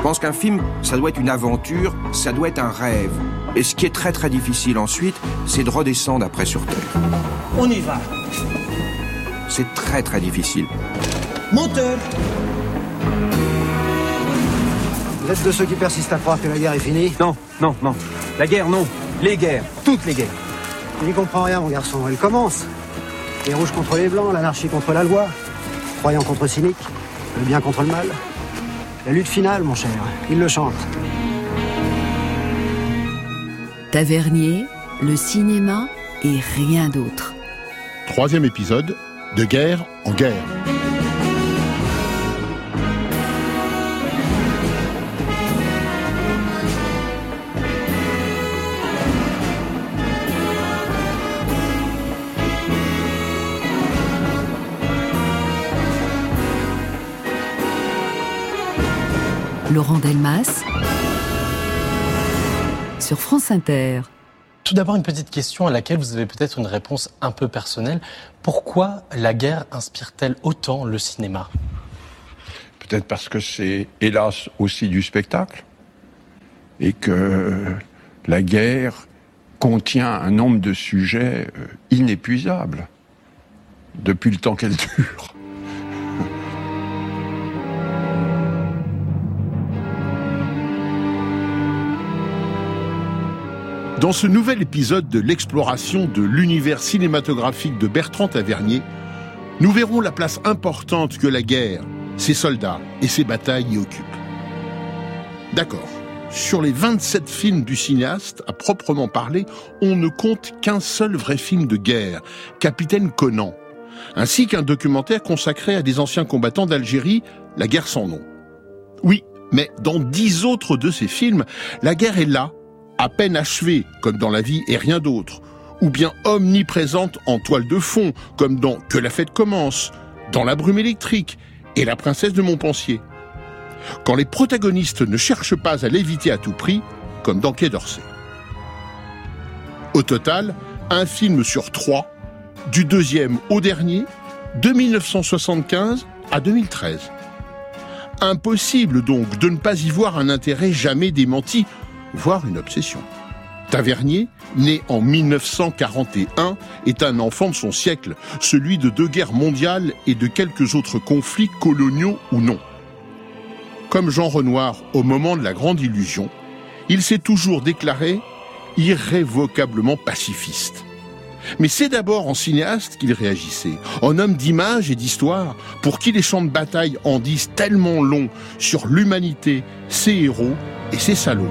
Je pense qu'un film, ça doit être une aventure, ça doit être un rêve. Et ce qui est très très difficile ensuite, c'est de redescendre après sur Terre. On y va. C'est très très difficile. Moteur Vous êtes de ceux qui persistent à croire que la guerre est finie Non, non, non. La guerre, non. Les guerres. Toutes les guerres. Tu n'y comprends rien, mon garçon. Elle commence. Les rouges contre les blancs, l'anarchie contre la loi, croyant contre cynique, le bien contre le mal. La lutte finale, mon cher, il le chante. Tavernier, le cinéma et rien d'autre. Troisième épisode, de guerre en guerre. Laurent Delmas sur France Inter. Tout d'abord, une petite question à laquelle vous avez peut-être une réponse un peu personnelle. Pourquoi la guerre inspire-t-elle autant le cinéma? Peut-être parce que c'est, hélas, aussi du spectacle. Et que la guerre contient un nombre de sujets euh, inépuisables depuis le temps qu'elle dure. Dans ce nouvel épisode de l'exploration de l'univers cinématographique de Bertrand Tavernier, nous verrons la place importante que la guerre, ses soldats et ses batailles y occupent. D'accord. Sur les 27 films du cinéaste, à proprement parler, on ne compte qu'un seul vrai film de guerre, Capitaine Conan, ainsi qu'un documentaire consacré à des anciens combattants d'Algérie, La guerre sans nom. Oui, mais dans dix autres de ces films, la guerre est là, à peine achevée, comme dans La vie et rien d'autre, ou bien omniprésente en toile de fond, comme dans Que la fête commence, dans La brume électrique et La princesse de Montpensier. Quand les protagonistes ne cherchent pas à l'éviter à tout prix, comme dans Quai d'Orsay. Au total, un film sur trois, du deuxième au dernier, de 1975 à 2013. Impossible donc de ne pas y voir un intérêt jamais démenti voire une obsession. Tavernier, né en 1941, est un enfant de son siècle, celui de deux guerres mondiales et de quelques autres conflits coloniaux ou non. Comme Jean Renoir au moment de la Grande Illusion, il s'est toujours déclaré irrévocablement pacifiste. Mais c'est d'abord en cinéaste qu'il réagissait, en homme d'image et d'histoire, pour qui les champs de bataille en disent tellement long sur l'humanité, ses héros et ses salauds.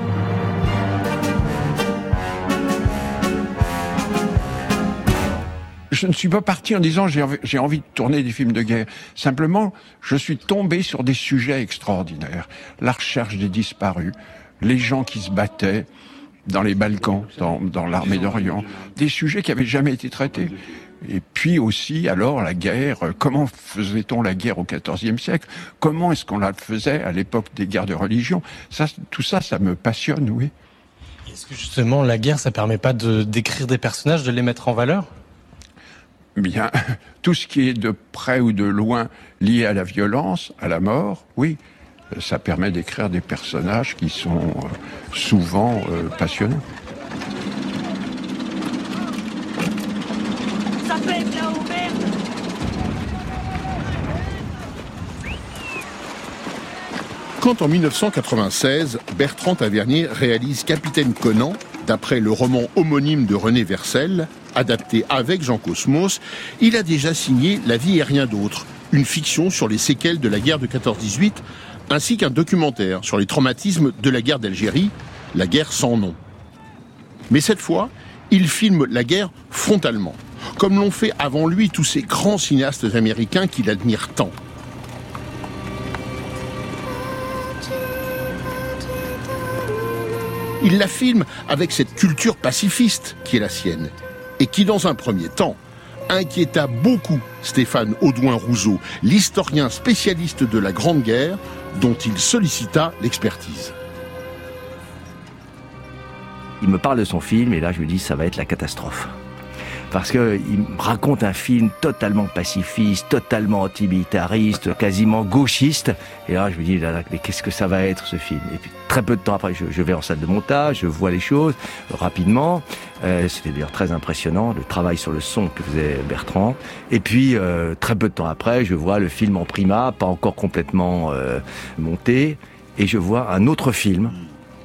Je ne suis pas parti en disant j'ai envie, de tourner des films de guerre. Simplement, je suis tombé sur des sujets extraordinaires. La recherche des disparus, les gens qui se battaient dans les Balkans, dans, l'armée d'Orient, des sujets qui avaient jamais été traités. Et puis aussi, alors, la guerre, comment faisait-on la guerre au XIVe siècle? Comment est-ce qu'on la faisait à l'époque des guerres de religion? Tout ça, ça me passionne, oui. Est-ce que justement, la guerre, ça permet pas d'écrire des personnages, de les mettre en valeur? Bien, tout ce qui est de près ou de loin lié à la violence, à la mort, oui, ça permet d'écrire des personnages qui sont euh, souvent euh, passionnants. Ça pète Quand en 1996, Bertrand Tavernier réalise Capitaine Conan, d'après le roman homonyme de René Versel, adapté avec Jean Cosmos, il a déjà signé La vie et rien d'autre, une fiction sur les séquelles de la guerre de 14-18, ainsi qu'un documentaire sur les traumatismes de la guerre d'Algérie, La guerre sans nom. Mais cette fois, il filme la guerre frontalement, comme l'ont fait avant lui tous ces grands cinéastes américains qu'il admire tant. Il la filme avec cette culture pacifiste qui est la sienne, et qui, dans un premier temps, inquiéta beaucoup Stéphane Audouin-Rousseau, l'historien spécialiste de la Grande Guerre, dont il sollicita l'expertise. Il me parle de son film et là je me dis ça va être la catastrophe. Parce que il me raconte un film totalement pacifiste, totalement antimilitariste, quasiment gauchiste. Et là, je me dis, là, là, mais qu'est-ce que ça va être ce film? Et puis très peu de temps après, je, je vais en salle de montage, je vois les choses rapidement. Euh, C'était d'ailleurs très impressionnant le travail sur le son que faisait Bertrand. Et puis euh, très peu de temps après, je vois le film en prima, pas encore complètement euh, monté, et je vois un autre film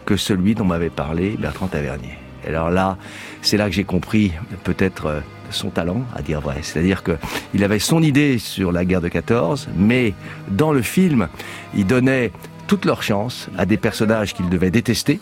que celui dont m'avait parlé Bertrand Tavernier. Alors là, c'est là que j'ai compris peut-être euh, son talent, à dire vrai. C'est-à-dire que il avait son idée sur la guerre de 14, mais dans le film, il donnait toute leur chance à des personnages qu'il devait détester,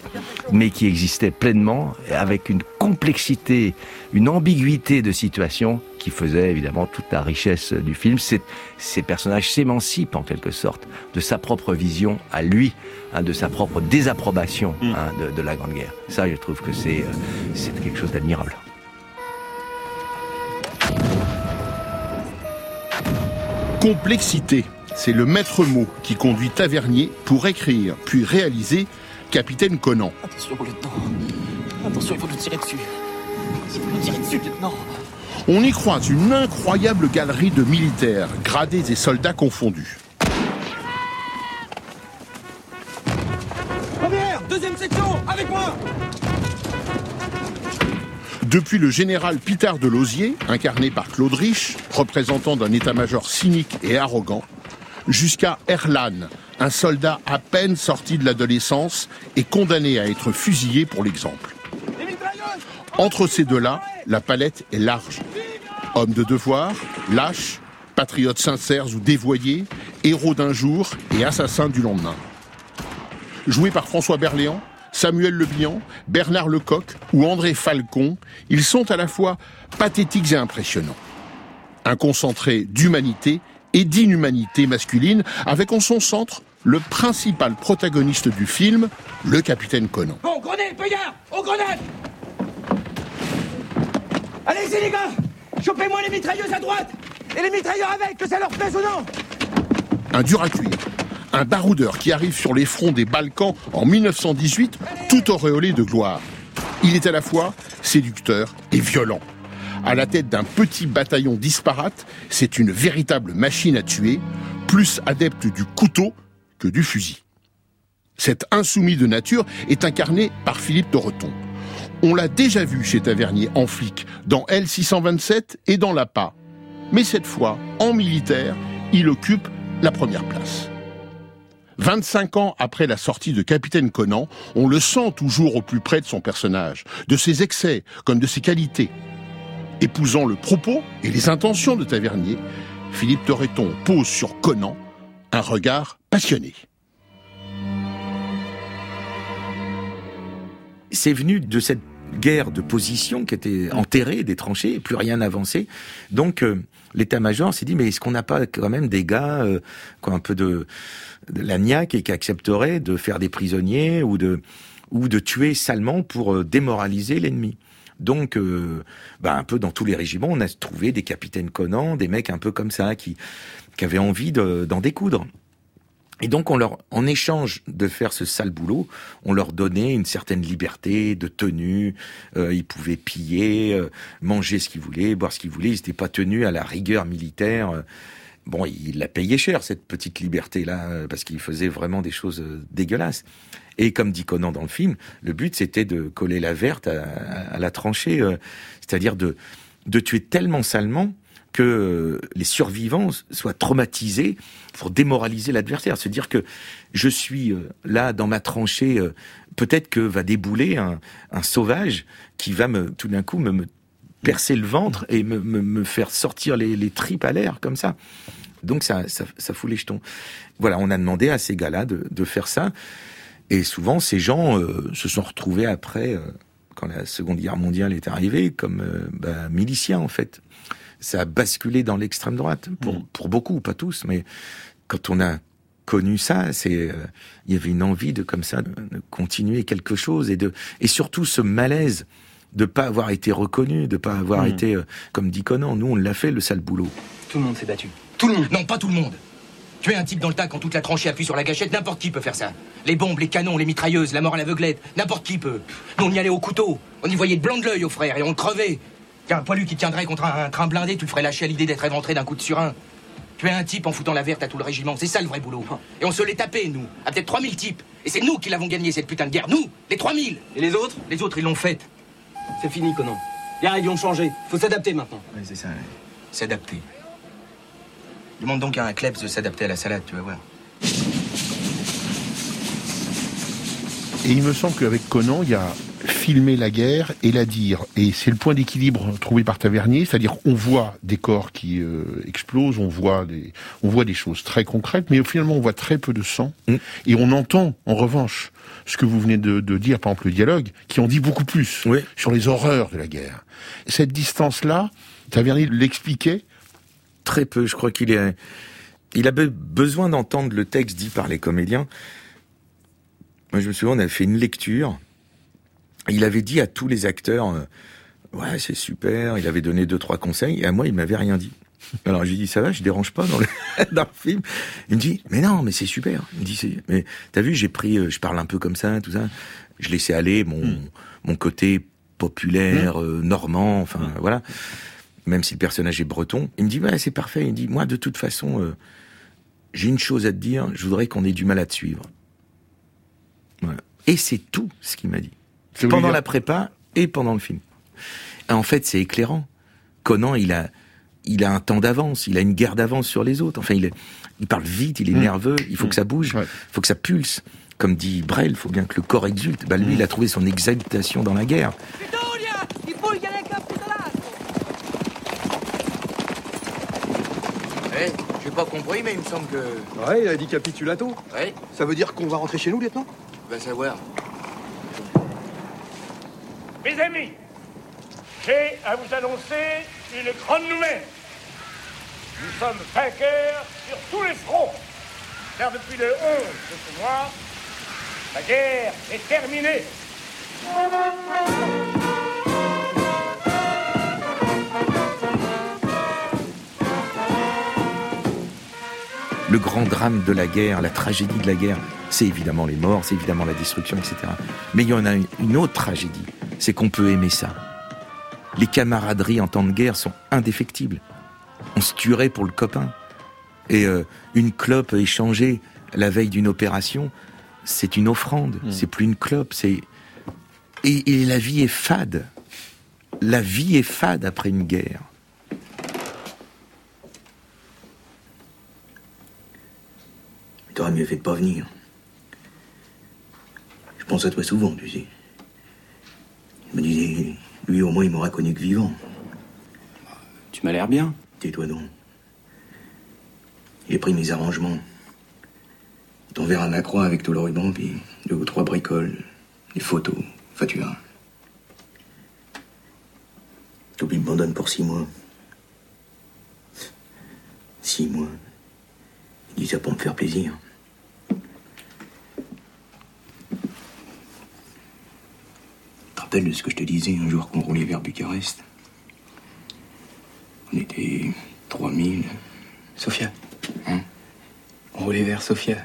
mais qui existaient pleinement, avec une complexité, une ambiguïté de situation qui faisait évidemment toute la richesse du film. C'est- Ces personnages s'émancipent en quelque sorte de sa propre vision à lui, hein, de sa propre désapprobation hein, de, de la Grande Guerre. Ça, je trouve que c'est euh, c'est quelque chose d'admirable. Complexité, c'est le maître mot qui conduit Tavernier pour écrire puis réaliser Capitaine Conan. Attention, lieutenant. Attention, il faut nous tirer dessus. Il faut nous tirer dessus, lieutenant. On y croise une incroyable galerie de militaires, gradés et soldats confondus. Première, deuxième section, avec moi Depuis le général Pitard de Lausier, incarné par Claude Rich, représentant d'un état-major cynique et arrogant, jusqu'à Erlan, un soldat à peine sorti de l'adolescence et condamné à être fusillé pour l'exemple. Entre ces deux-là, la palette est large. Hommes de devoir, lâches, patriotes sincères ou dévoyés, héros d'un jour et assassins du lendemain. Joués par François Berléand, Samuel Le Bihan, Bernard Lecoq ou André Falcon, ils sont à la fois pathétiques et impressionnants. Un concentré d'humanité et d'inhumanité masculine, avec en son centre le principal protagoniste du film, le capitaine Conan. Bon, grenade, payard Aux grenades Allez-y, les gars Chopez-moi les mitrailleuses à droite Et les mitrailleurs avec, que ça leur plaise ou non un dur à cuire, un baroudeur qui arrive sur les fronts des Balkans en 1918, tout auréolé de gloire. Il est à la fois séducteur et violent. À la tête d'un petit bataillon disparate, c'est une véritable machine à tuer, plus adepte du couteau que du fusil. Cet insoumis de nature est incarné par Philippe Torreton. On l'a déjà vu chez Tavernier en flic, dans L627 et dans l'APA. Mais cette fois, en militaire, il occupe la première place. 25 ans après la sortie de Capitaine Conan, on le sent toujours au plus près de son personnage, de ses excès comme de ses qualités. Épousant le propos et les intentions de Tavernier, Philippe Torreton pose sur Conan un regard passionné. c'est venu de cette guerre de position qui était enterrée, des tranchées, et plus rien n'avançait. Donc euh, l'état-major s'est dit mais est-ce qu'on n'a pas quand même des gars euh, qui ont un peu de, de la niaque et qui accepteraient de faire des prisonniers ou de ou de tuer salement pour euh, démoraliser l'ennemi? Donc, euh, bah, un peu dans tous les régiments, on a trouvé des capitaines Conan, des mecs un peu comme ça, qui, qui avaient envie de- d'en découdre. Et donc, on leur, en échange de faire ce sale boulot, on leur donnait une certaine liberté de tenue. Euh, ils pouvaient piller, euh, manger ce qu'ils voulaient, boire ce qu'ils voulaient. Ils n'étaient pas tenus à la rigueur militaire. Bon, ils la payaient cher cette petite liberté-là euh, parce qu'ils faisaient vraiment des choses euh, dégueulasses. Et comme dit Conan dans le film, le but c'était de coller la verte à, la tranchée, euh, c'est-à-dire de de tuer tellement salement que les survivants soient traumatisés pour démoraliser l'adversaire. Se dire que je suis là dans ma tranchée, peut-être que va débouler un, un sauvage qui va me tout d'un coup me percer le ventre et me, me, me faire sortir les, les tripes à l'air comme ça. Donc ça, ça, ça fout les jetons. Voilà, on a demandé à ces gars-là de, de faire ça. Et souvent, ces gens euh, se sont retrouvés après, euh, quand la Seconde Guerre mondiale est arrivée, comme euh, bah, miliciens en fait. Ça a basculé dans l'extrême droite pour, pour beaucoup, pas tous, mais quand on a connu ça, c'est euh, il y avait une envie de comme ça de, de continuer quelque chose et de et surtout ce malaise de pas avoir été reconnu, de pas avoir Mhm. été euh, comme dit Conan, nous on l'a fait le sale boulot. Tout le monde s'est battu. Tout le monde. Non, pas tout le monde. Tuer un type dans le tas quand toute la tranchée appuie sur la gâchette, n'importe qui peut faire ça. Les bombes, les canons, les mitrailleuses, la mort à l'aveuglette, n'importe qui peut. Nous, on y allait au couteau. On y voyait le blanc de l'œil aux frères et on le crevait. Tiens, un poilu qui tiendrait contre un, un train blindé, tu le ferais lâcher à l'idée d'être éventré d'un coup de surin. Tu es un type en foutant la verte à tout le régiment, c'est ça le vrai boulot. Et on se l'est tapé, nous, à peut-être 3000 types. Et c'est nous qui l'avons gagné, cette putain de guerre, nous, les 3000 Et les autres? Les autres, ils l'ont faite. C'est fini, Conan. Les règles ont changé. Faut s'adapter maintenant. Ouais, c'est ça, ouais. S'adapter. Demande donc à un klebs de s'adapter à la salade, tu vas voir. Et il me semble qu'avec Conan, il y a filmer la guerre et la dire. Et c'est le point d'équilibre trouvé par Tavernier, c'est-à-dire on voit des corps qui euh, explosent, on voit des, on voit des choses très concrètes, mais finalement on voit très peu de sang. Mm. Et on entend, en revanche, ce que vous venez de, de dire, par exemple le dialogue, qui en dit beaucoup plus Oui. sur les horreurs de la guerre. Cette distance-là, Tavernier l'expliquait. Très peu. Je crois qu'il est, il avait besoin d'entendre le texte dit par les comédiens. Moi, je me souviens, on avait fait une lecture. Il avait dit à tous les acteurs, euh, ouais, c'est super. Il avait donné deux, trois conseils. Et à moi, il m'avait rien dit. Alors, j'ai dit, ça va, je dérange pas dans le, dans le film. Il me dit, mais non, mais c'est super. Il me dit, mais t'as vu, j'ai pris, euh, je parle un peu comme ça, tout ça. Je laissais aller mon, mon côté populaire, euh, normand, enfin, voilà. Même si le personnage est breton. Il me dit, ouais, c'est parfait. Il me dit, moi, de toute façon, euh, j'ai une chose à te dire. Je voudrais qu'on ait du mal à te suivre. Voilà. Et c'est tout ce qu'il m'a dit. Pendant la prépa et pendant le film. Et en fait, c'est éclairant. Conan, il a, il a un temps d'avance, il a une guerre d'avance sur les autres. Enfin, il, est- il parle vite, il est nerveux, il faut que ça bouge, il Ouais. faut que ça pulse. Comme dit Brel, il faut bien que le corps exulte. Bah, lui, il a trouvé son exaltation dans la guerre. Eh, j'ai pas compris, mais il me semble que. Ouais, il a dit capitulato. Ouais, Ça veut dire qu'on va rentrer chez nous, lieutenant? Va savoir. Mes amis, j'ai à vous annoncer une grande nouvelle. Nous sommes vainqueurs sur tous les fronts. Car depuis le 11 de ce mois, la guerre est terminée. Le grand drame de la guerre, la tragédie de la guerre, c'est évidemment les morts, c'est évidemment la destruction, etc. Mais il y en a une- une autre tragédie, c'est qu'on peut aimer ça. Les camaraderies en temps de guerre sont indéfectibles. On se tuerait pour le copain. Et euh, une clope échangée la veille d'une opération, c'est une offrande, c'est plus une clope, c'est... Et, et la vie est fade. La vie est fade après une guerre. T'aurais mieux fait de pas venir. Je pense à toi souvent, tu sais. Je me disais, lui au moins il m'aura connu que vivant. Tu m'as l'air bien. Tais-toi donc. J'ai pris mes arrangements. Je t'enverrai ma croix avec tout le ruban, puis deux ou trois bricoles, des photos, enfin tu verras. T'oublies me donne pour six mois. Six mois. Il dit ça pour me faire plaisir. Rappelles de ce que je te disais un jour qu'on roulait vers Bucarest On était 3000. Sophia. Hein? On roulait vers Sophia.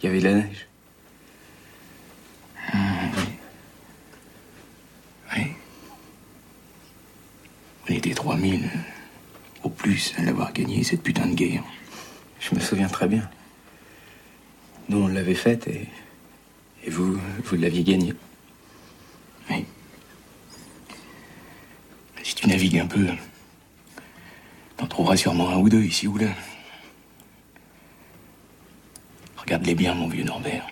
Il y avait de la neige. Oui. On était 3000 au plus à l'avoir gagné cette putain de guerre. Je me souviens très bien. Nous, on l'avait faite et. Et vous, vous l'aviez gagnée. Oui. Un peu, t'en trouveras sûrement un ou deux ici ou là. Regarde-les bien, mon vieux Norbert.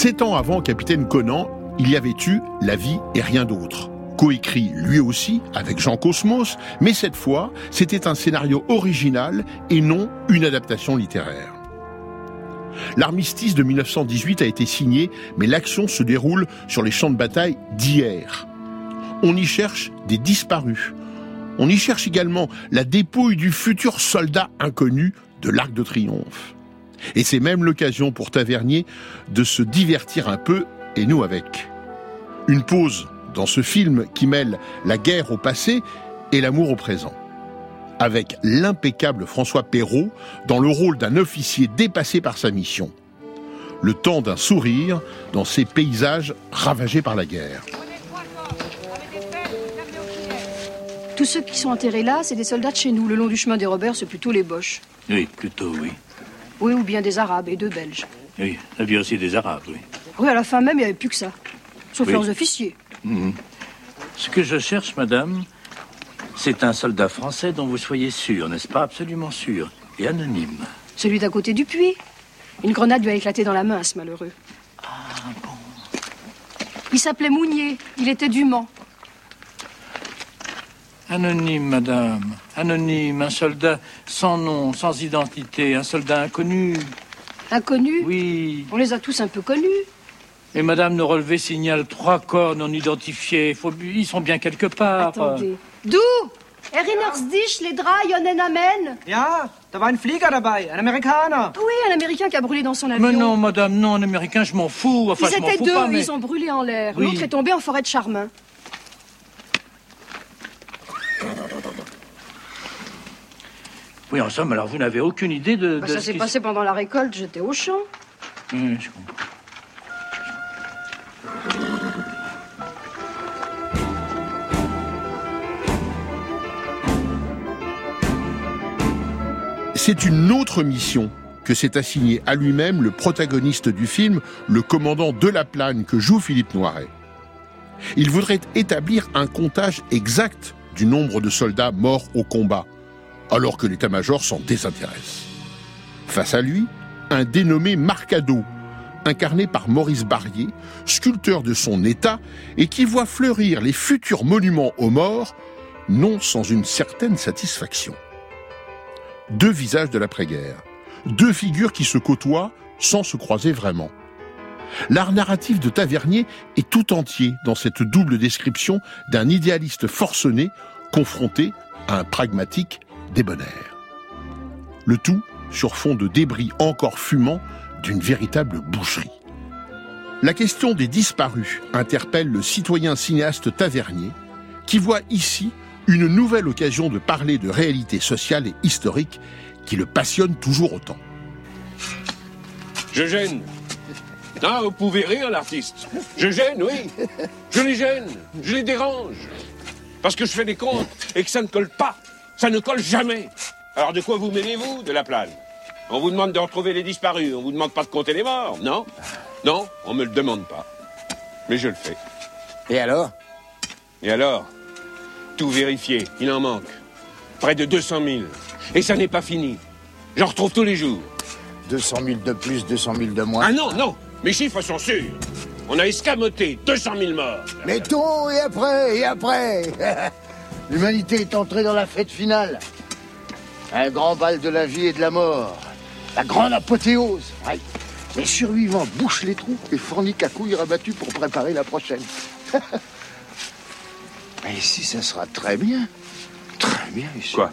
Sept ans avant Capitaine Conan, il y avait eu La vie et rien d'autre. Coécrit lui aussi avec Jean Cosmos, mais cette fois, c'était un scénario original et non une adaptation littéraire. L'armistice de 1918 a été signé, mais l'action se déroule sur les champs de bataille d'hier. on y cherche des disparus. On y cherche également la dépouille du futur soldat inconnu de l'Arc de Triomphe. Et c'est même l'occasion pour Tavernier de se divertir un peu, et nous avec. Une pause dans ce film qui mêle la guerre au passé et l'amour au présent. Avec l'impeccable François Perrault dans le rôle d'un officier dépassé par sa mission. Le temps d'un sourire dans ces paysages ravagés par la guerre. Tous ceux qui sont enterrés là, c'est des soldats de chez nous. Le long du chemin des Robert, c'est plutôt les Boches. Oui, plutôt, oui. Oui, ou bien des Arabes et deux Belges. Oui, il y avait aussi des Arabes, oui. Oui, à la fin même, il n'y avait plus que ça. Sauf Oui. leurs officiers. Mhm. Ce que je cherche, madame, c'est un soldat français dont vous soyez sûr, n'est-ce pas? Absolument sûr. Et anonyme. Celui d'à côté du puits. Une grenade lui a éclaté dans la main ce malheureux. Ah bon Il s'appelait Mounier. Il était du Mans. Anonyme, madame. Anonyme, un soldat sans nom, sans identité, un soldat inconnu. Inconnu? Oui. On les a tous un peu connus. Et madame, nos relevés signalent trois corps non identifiés. Faut- Ils sont bien quelque part. Attendez. Du! Erinnerst dich, les draps, Yonen Amen Ja, da war ein Flieger dabei, ein Amerikaner. Oui, un Américain qui a brûlé dans son avion. Mais non, madame, non, un américain, je m'en fous. Enfin, Ils je étaient fous deux, pas, mais... ils ont brûlé en l'air. Oui. L'autre est tombé en forêt de Charmin. Oui, en somme, alors vous n'avez aucune idée de... Bah, de ça s'est passé pendant la récolte, j'étais au champ. Oui, je comprends. C'est une autre mission que s'est assigné à lui-même le protagoniste du film, le commandant de la Plagne que joue Philippe Noiret. Il voudrait établir un comptage exact du nombre de soldats morts au combat, alors que l'état-major s'en désintéresse. Face à lui, un dénommé Marcado, incarné par Maurice Barrier, sculpteur de son état et qui voit fleurir les futurs monuments aux morts, non sans une certaine satisfaction deux visages de l'après-guerre, deux figures qui se côtoient sans se croiser vraiment. L'art narratif de Tavernier est tout entier dans cette double description d'un idéaliste forcené confronté à un pragmatique débonnaire. Le tout sur fond de débris encore fumants d'une véritable boucherie. La question des disparus interpelle le citoyen cinéaste Tavernier, qui voit ici une nouvelle occasion de parler de réalité sociale et historique qui le passionne toujours autant. Je gêne. Ah, vous pouvez rire, l'artiste. Je gêne, oui. Je les gêne. Je les dérange. Parce que je fais des comptes et que ça ne colle pas. Ça ne colle jamais. Alors de quoi vous mêlez-vous de la plane? On vous demande de retrouver les disparus. On vous demande pas de compter les morts, non? Non, on me le demande pas. Mais je le fais. Et alors? Et alors? Tout vérifié. Il en manque. Près de 200 000. Et ça n'est pas fini. J'en retrouve tous les jours. 200 000 de plus, 200 000 de moins. Ah non, non Mes chiffres sont sûrs. On a escamoté 200 000 morts. Mettons, et après, et après? L'humanité est entrée dans la fête finale. Un grand bal de la vie et de la mort. La grande apothéose. Ouais. Les survivants bouchent les trous et fournissent à couilles rabattues pour préparer la prochaine. Mais ici, ça sera très bien. Très bien ici. Quoi?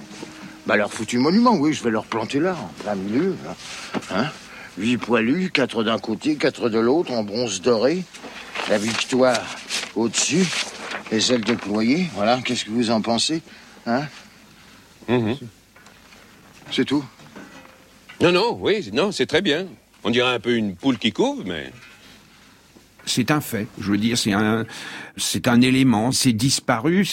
Bah leur foutu monument, oui, je vais leur planter là, en plein milieu. Là. Hein? Huit poilus, quatre d'un côté, quatre de l'autre, en bronze doré. La victoire au-dessus et celle déployée. Voilà, qu'est-ce que vous en pensez Hein C'est tout Non, non, oui, non, c'est très bien. On dirait un peu une poule qui couve, mais... C'est un fait. Je veux dire, c'est un, c'est un élément. C'est disparu.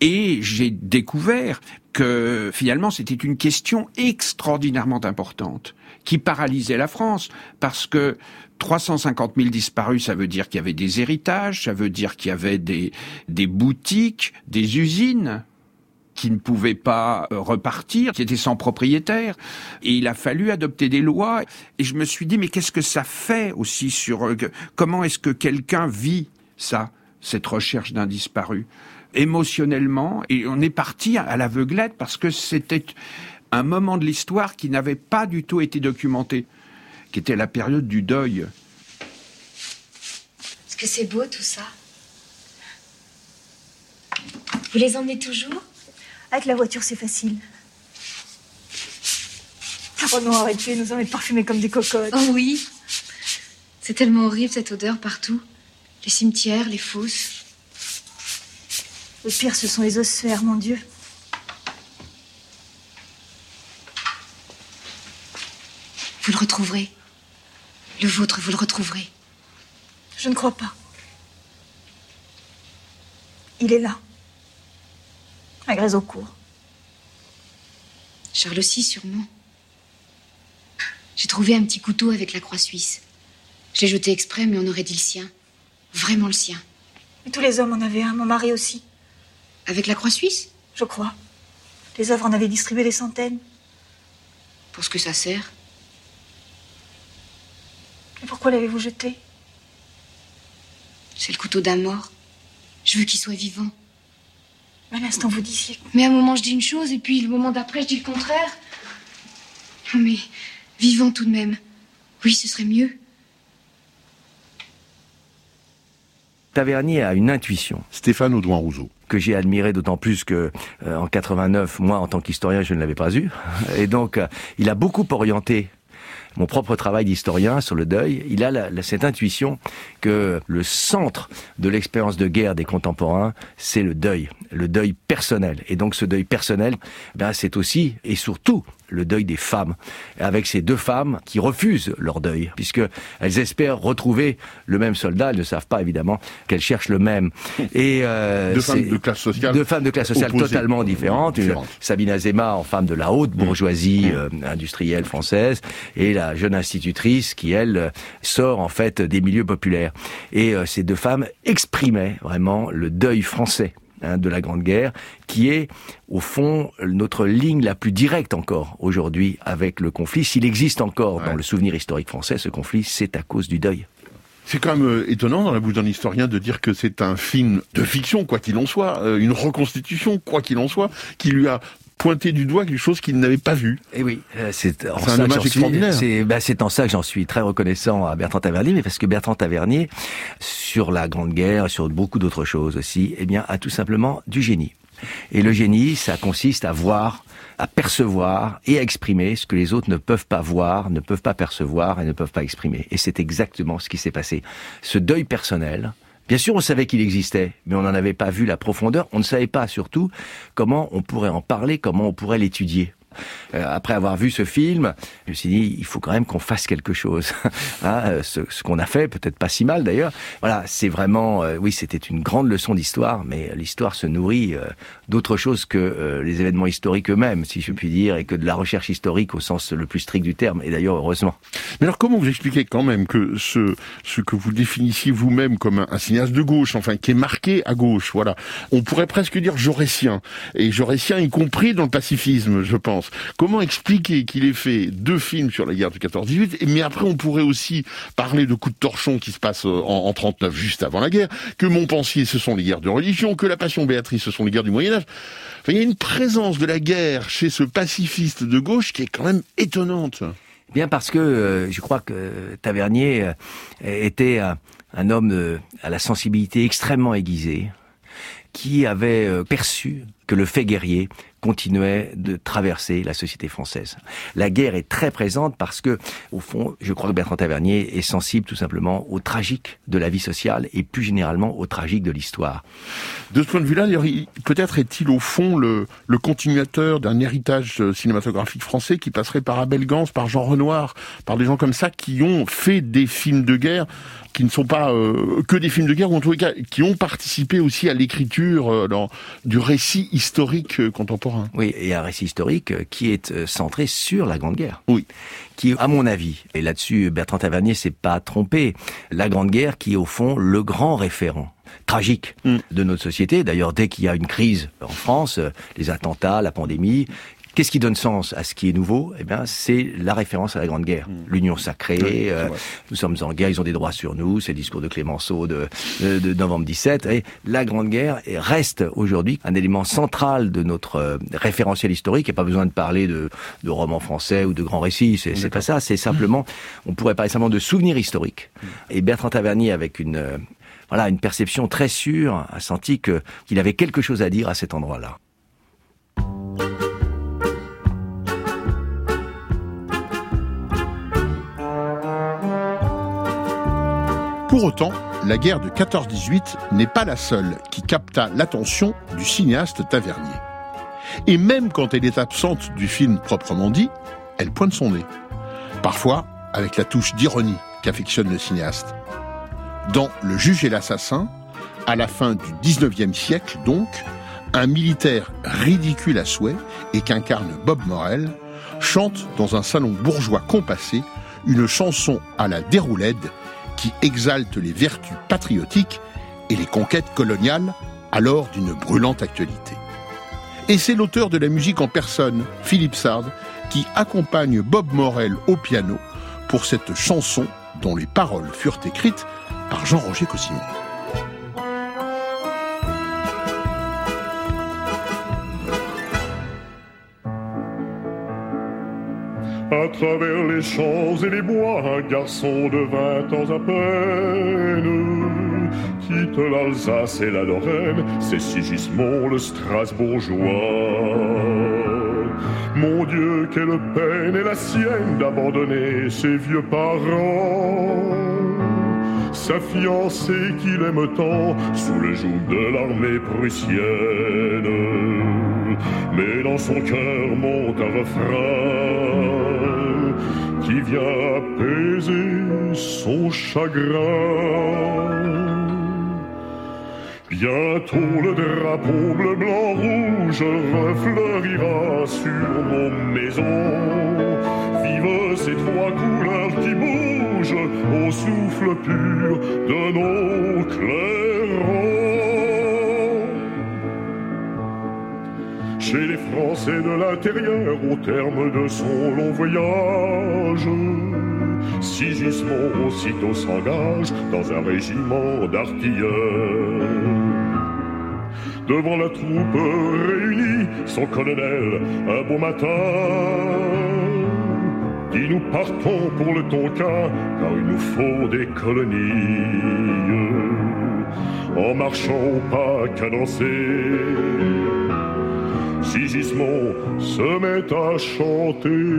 Et j'ai découvert que finalement, c'était une question extraordinairement importante qui paralysait la France parce que 350 000 disparus, ça veut dire qu'il y avait des héritages, ça veut dire qu'il y avait des, des boutiques, des usines qui ne pouvaient pas euh, repartir, qui étaient sans propriétaire. Et il a fallu adopter des lois. Et je me suis dit, mais qu'est-ce que ça fait aussi sur... euh, comment est-ce que quelqu'un vit ça, cette recherche d'un disparu? Émotionnellement Et on est parti à l'aveuglette parce que c'était un moment de l'histoire qui n'avait pas du tout été documenté, qui était la période du deuil. Est-ce que c'est beau tout ça? Vous les emmenez toujours? Avec la voiture, c'est facile. Renaud aurait pu nous emmener parfumés comme des cocottes. Oh oui. C'est tellement horrible cette odeur partout. Les cimetières, les fosses. Le pire, ce sont les ossuaires, mon Dieu. Vous le retrouverez. Le vôtre, vous le retrouverez. Je ne crois pas. Il est là. À Grésocourt. Charles aussi, sûrement. J'ai trouvé un petit couteau avec la croix suisse. Je l'ai jeté exprès, mais on aurait dit le sien. Vraiment le sien. Mais tous les hommes en avaient un, mon mari aussi. Avec la croix suisse? Je crois. Les œuvres en avaient distribué des centaines. Pour ce que ça sert. Et pourquoi l'avez-vous jeté? C'est le couteau d'un mort. Je veux qu'il soit vivant. À l'instant, vous disiez. Mais à un moment, je dis une chose, et puis le moment d'après, je dis le contraire. Oh, mais vivant tout de même. Oui, ce serait mieux. Tavernier a une intuition. Stéphane Audouin-Rousseau. Que j'ai admiré d'autant plus que euh, en 89, moi, en tant qu'historien, je ne l'avais pas eu. Et donc, euh, il a beaucoup orienté mon propre travail d'historien sur le deuil, il a cette intuition que le centre de l'expérience de guerre des contemporains, c'est le deuil, le deuil personnel. Et donc ce deuil personnel, ben, c'est aussi et surtout le deuil des femmes, avec ces deux femmes qui refusent leur deuil, puisque elles espèrent retrouver le même soldat. Elles ne savent pas évidemment qu'elles cherchent le même. Et euh, deux femmes de classe sociale, deux femmes de classe sociale opposées. totalement différentes. Une, Sabine Azema en femme de la haute bourgeoisie mmh. euh, industrielle française, et la jeune institutrice qui elle sort en fait des milieux populaires. Et euh, ces deux femmes exprimaient vraiment le deuil français hein, de la Grande Guerre, qui est au fond notre ligne la plus directe encore aujourd'hui avec le conflit. S'il existe encore ouais. dans le souvenir historique français, ce conflit, c'est à cause du deuil. C'est quand même euh, étonnant dans la bouche d'un historien de dire que c'est un film de fiction, quoi qu'il en soit, euh, une reconstitution, quoi qu'il en soit, qui lui a pointé du doigt quelque chose qu'il n'avait pas vu. Et Eh oui, euh, c'est en un ça que suis- C'est bah, c'est en ça que j'en suis très reconnaissant à Bertrand Tavernier, mais parce que Bertrand Tavernier, sur la Grande Guerre, sur beaucoup d'autres choses aussi, eh bien, a tout simplement du génie. Et le génie, ça consiste à voir, à percevoir et à exprimer ce que les autres ne peuvent pas voir, ne peuvent pas percevoir et ne peuvent pas exprimer. Et c'est exactement ce qui s'est passé. Ce deuil personnel, Bien sûr, on savait qu'il existait, mais on n'en avait pas vu la profondeur. On ne savait pas surtout comment on pourrait en parler, comment on pourrait l'étudier. Euh, après avoir vu ce film, je me suis dit, il faut quand même qu'on fasse quelque chose. Hein, euh, ce ce qu'on a fait, peut-être pas si mal d'ailleurs. Voilà, c'est vraiment, euh, oui, c'était une grande leçon d'histoire, mais l'histoire se nourrit euh, d'autre chose que euh, les événements historiques eux-mêmes, si je puis dire, et que de la recherche historique au sens le plus strict du terme. Et d'ailleurs, heureusement. Mais alors comment vous expliquez quand même que ce, ce que vous définissiez vous-même comme un, un cinéaste de gauche, enfin qui est marqué à gauche, voilà, on pourrait presque dire jaurétien, et jaurétien y compris dans le pacifisme, je pense. Comment expliquer qu'il ait fait deux films sur la guerre du 14-18, et- mais après on pourrait aussi parler de coups de torchon qui se passent euh, en, en 39, juste avant la guerre, que Montpensier ce sont les guerres de religion, que la Passion Béatrice ce sont les guerres du Moyen Âge. Enfin, il y a une présence de la guerre chez ce pacifiste de gauche qui est quand même étonnante. Bien parce que euh, je crois que Tavernier euh, était un, homme à la sensibilité extrêmement aiguisée, qui avait perçu que le fait guerrier continuait de traverser la société française. La guerre est très présente parce que, au fond, je crois que Bertrand Tavernier est sensible tout simplement au tragique de la vie sociale et plus généralement au tragique de l'histoire. De ce point de vue-là, peut-être est-il au fond le, continuateur d'un héritage euh, cinématographique français qui passerait par Abel Gance, par Jean Renoir, par des gens comme ça qui ont fait des films de guerre qui ne sont pas euh, que des films de guerre, ou en les cas, qui ont participé aussi à l'écriture euh, du récit historique euh, contemporain. Oui, et un récit historique euh, qui est euh, centré sur la Grande Guerre. Oui. Qui, à mon avis, et là-dessus Bertrand Tavernier s'est pas trompé, la Grande Guerre qui est au fond le grand référent tragique de notre société. D'ailleurs, dès qu'il y a une crise en France, euh, les attentats, la pandémie, Qu'est-ce qui donne sens à ce qui est nouveau? Eh bien, c'est la référence à la Grande Guerre, l'union sacrée. Oui, euh, nous sommes en guerre, ils ont des droits sur nous. C'est le discours de Clémenceau de, de, de novembre 17. Et la Grande Guerre est- reste aujourd'hui un élément central de notre euh, référentiel historique. Il n'y a pas besoin de parler de, de romans français ou de grands récits. C'est pas ça. C'est simplement, on pourrait parler simplement de souvenirs historiques. Et Bertrand Tavernier, avec une euh, voilà, une perception très sûre, a senti qu'il avait quelque chose à dire à cet endroit-là. Pour autant, la guerre de 14-18 n'est pas la seule qui capta l'attention du cinéaste Tavernier. Et même quand elle est absente du film proprement dit, elle pointe son nez. Parfois avec la touche d'ironie qu'affectionne le cinéaste. Dans Le juge et l'assassin, à la fin du 19e siècle donc, un militaire ridicule à souhait et qu'incarne Bob Morel chante dans un salon bourgeois compassé une chanson à la déroulède qui exalte les vertus patriotiques et les conquêtes coloniales alors d'une brûlante actualité. Et c'est l'auteur de la musique en personne, Philippe Sard, qui accompagne Bob Morel au piano pour cette chanson dont les paroles furent écrites par Jean-Roger Cossimon. À travers les champs et les bois, un garçon de vingt ans à peine quitte l'Alsace et la Lorraine, c'est Sigismond le Strasbourgeois. Mon Dieu, quelle peine est la sienne d'abandonner ses vieux parents. Sa fiancée qu'il aime tant sous le joug de l'armée prussienne. Mais dans son cœur monte un refrain qui vient apaiser son chagrin. Bientôt le drapeau bleu, blanc, rouge refleurira sur nos maisons. Vive ces trois couleurs qui bougent au souffle pur de nos clairons. Chez les Français de l'intérieur, au terme de son long voyage, Sigismond aussitôt s'engage dans un régiment d'artilleurs. Devant la troupe réunie, son colonel, un beau matin, dit nous partons pour le Tonkin, car il nous faut des colonies. En marchant au pas cadencé, Sigismond se met à chanter.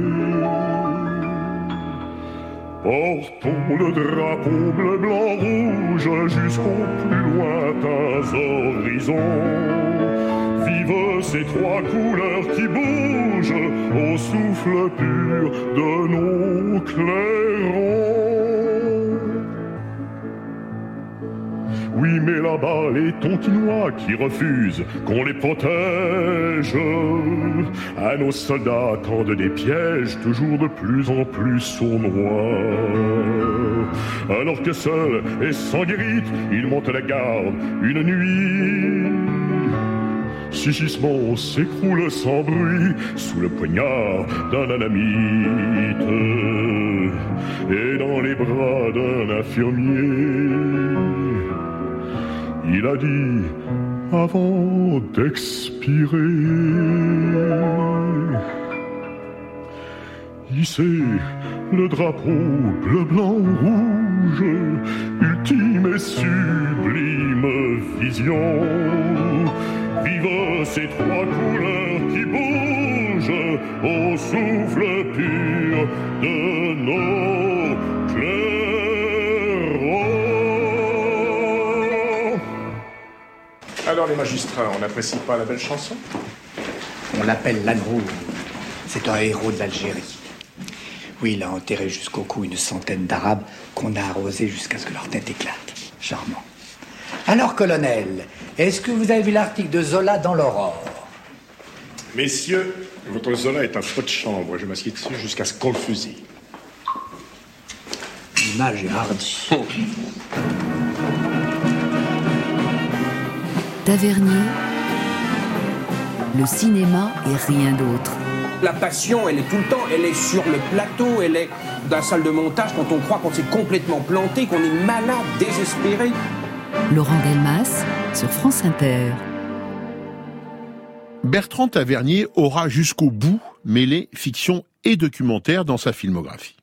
Portons le drapeau bleu, blanc, rouge jusqu'aux plus lointains horizons. Vive ces trois couleurs qui bougent au souffle pur de nos clairons. Oui, mais là-bas, les Tontinois qui refusent qu'on les protège. À nos soldats tendent des pièges toujours de plus en plus sournois. Alors que seul et sans guérite, ils montent la garde une nuit. Sigismond s'écroule sans bruit sous le poignard d'un anamite et dans les bras d'un infirmier. Il a dit avant d'expirer. Hissez le drapeau bleu, blanc, rouge, ultime et sublime vision. Vive ces trois couleurs qui bougent au souffle pur de nos Alors les magistrats, on n'apprécie pas la belle chanson? On l'appelle l'Anrou. C'est un héros de l'Algérie. Oui, il a enterré jusqu'au cou une centaine d'Arabes qu'on a arrosés jusqu'à ce que leur tête éclate. Charmant. Alors, colonel, est-ce que vous avez vu l'article de Zola dans l'Aurore? Messieurs, votre Zola est un faux de chambre. Je m'assieds dessus jusqu'à ce qu'on le fusille. L'image est hardie. Tavernier, le cinéma et rien d'autre. La passion, elle est tout le temps, elle est sur le plateau, elle est dans la salle de montage quand on croit qu'on s'est complètement planté, qu'on est malade, désespéré. Laurent Delmas sur France Inter. Bertrand Tavernier aura jusqu'au bout mêlé fiction et documentaire dans sa filmographie.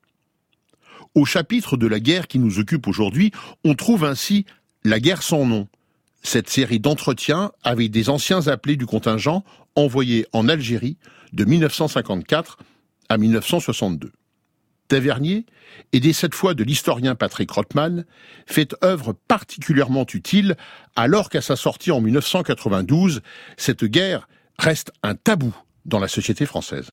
Au chapitre de la guerre qui nous occupe aujourd'hui, on trouve ainsi La guerre sans nom, cette série d'entretiens avec des anciens appelés du contingent envoyés en Algérie de 1954 à 1962. Tavernier, aidé cette fois de l'historien Patrick Rothman, fait œuvre particulièrement utile alors qu'à sa sortie en 1992, cette guerre reste un tabou dans la société française.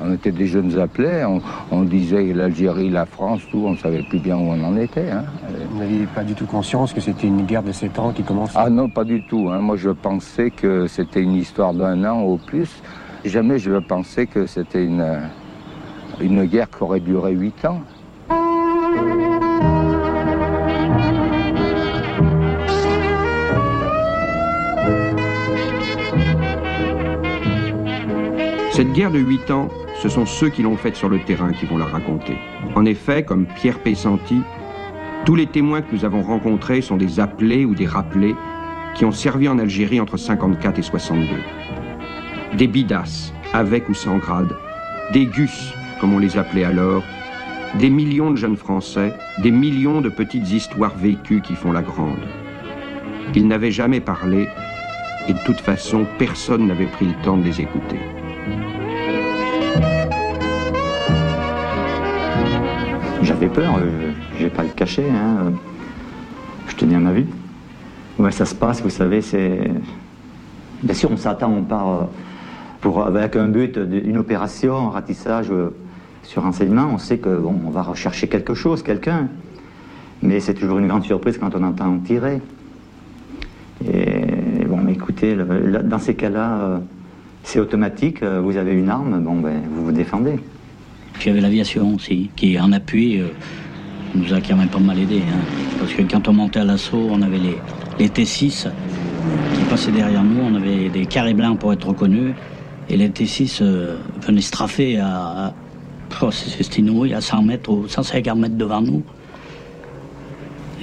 On était des jeunes appelés, on, disait l'Algérie, la France, tout, on ne savait plus bien où on en était. Hein. Vous n'aviez pas du tout conscience que c'était une guerre de 7 ans qui commençait? Ah non, pas du tout. Hein. Moi, je pensais que c'était une histoire d'un an au plus. Jamais je pensais que c'était une, une guerre qui aurait duré 8 ans. Cette guerre de 8 ans, ce sont ceux qui l'ont faite sur le terrain qui vont la raconter. En effet, comme Pierre Pessanti, tous les témoins que nous avons rencontrés sont des appelés ou des rappelés qui ont servi en Algérie entre 54 et 62. Des bidas, avec ou sans grade, des gus, comme on les appelait alors, des millions de jeunes Français, des millions de petites histoires vécues qui font la grande. Ils n'avaient jamais parlé, et de toute façon, personne n'avait pris le temps de les écouter. J'avais peur, euh, je vais pas le cacher. Hein. Je tenais à ma vie. Ouais, ça se passe, vous savez, c'est. Bien sûr, on s'attend, on part euh, pour, avec un but, une opération, un ratissage euh, sur renseignement. On sait que bon, on va rechercher quelque chose, quelqu'un. Mais c'est toujours une grande surprise quand on entend tirer. Et bon, écoutez, dans ces cas-là, c'est automatique. Vous avez une arme, bon, ben, vous vous défendez. Puis il y avait l'aviation aussi, qui en appui euh, nous a quand même pas mal aidé. Hein. Parce que quand on montait à l'assaut, on avait les, les T6 qui passaient derrière nous, on avait des carrés blancs pour être reconnus. Et les T6 euh, venaient straffer à, à, oh, inouï, à 100 mètres ou 150 mètres devant nous.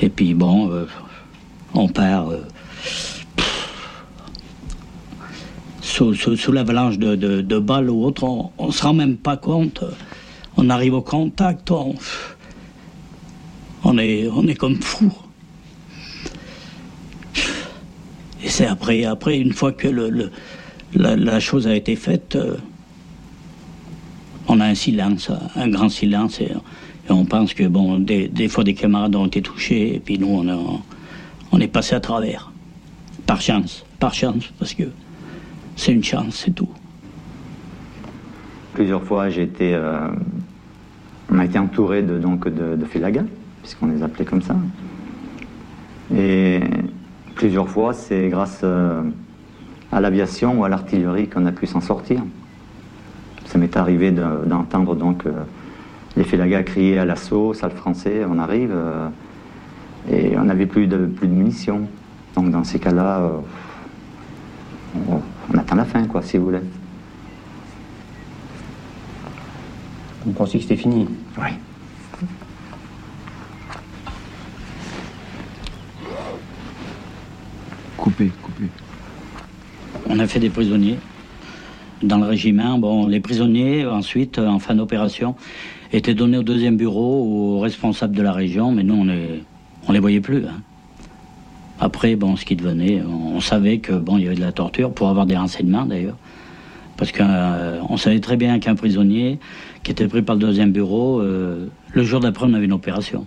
Et puis bon, euh, on. Euh, sous, sous, l'avalanche de, de, de, balles ou autre, on ne se rend même pas compte on arrive au contact, on, est, comme fou. Et c'est après, après, une fois que la, chose a été faite, euh, on a un silence, un grand silence, et, on pense que, bon, des, des, fois des camarades ont été touchés, et puis nous, on, on est passé à travers. Par chance, par chance, parce que c'est une chance, c'est tout. Plusieurs fois, j'ai été euh, on a été entouré de, donc, de, puisqu'on les appelait comme ça. Et plusieurs fois, c'est grâce euh, à l'aviation ou à l'artillerie qu'on a pu s'en sortir. Ça m'est arrivé d'entendre donc euh, les félagas crier à l'assaut, salle français, on arrive, et on n'avait plus de, plus de munitions. Donc dans ces cas-là, on, on attend la fin, quoi, si vous voulez. Vous pensiez que c'était fini Oui. Coupé, coupé. On a fait des prisonniers dans le régiment. Bon, les prisonniers, ensuite, en fin d'opération, étaient donnés au deuxième bureau, aux responsables de la région, mais nous, on les, on les voyait plus. Hein. Après, bon, ce qui devenait, on savait que bon, il y avait de la torture pour avoir des renseignements d'ailleurs. Parce qu'on euh, savait très bien qu'un prisonnier qui était pris par le deuxième bureau, euh, le jour d'après, on avait une opération.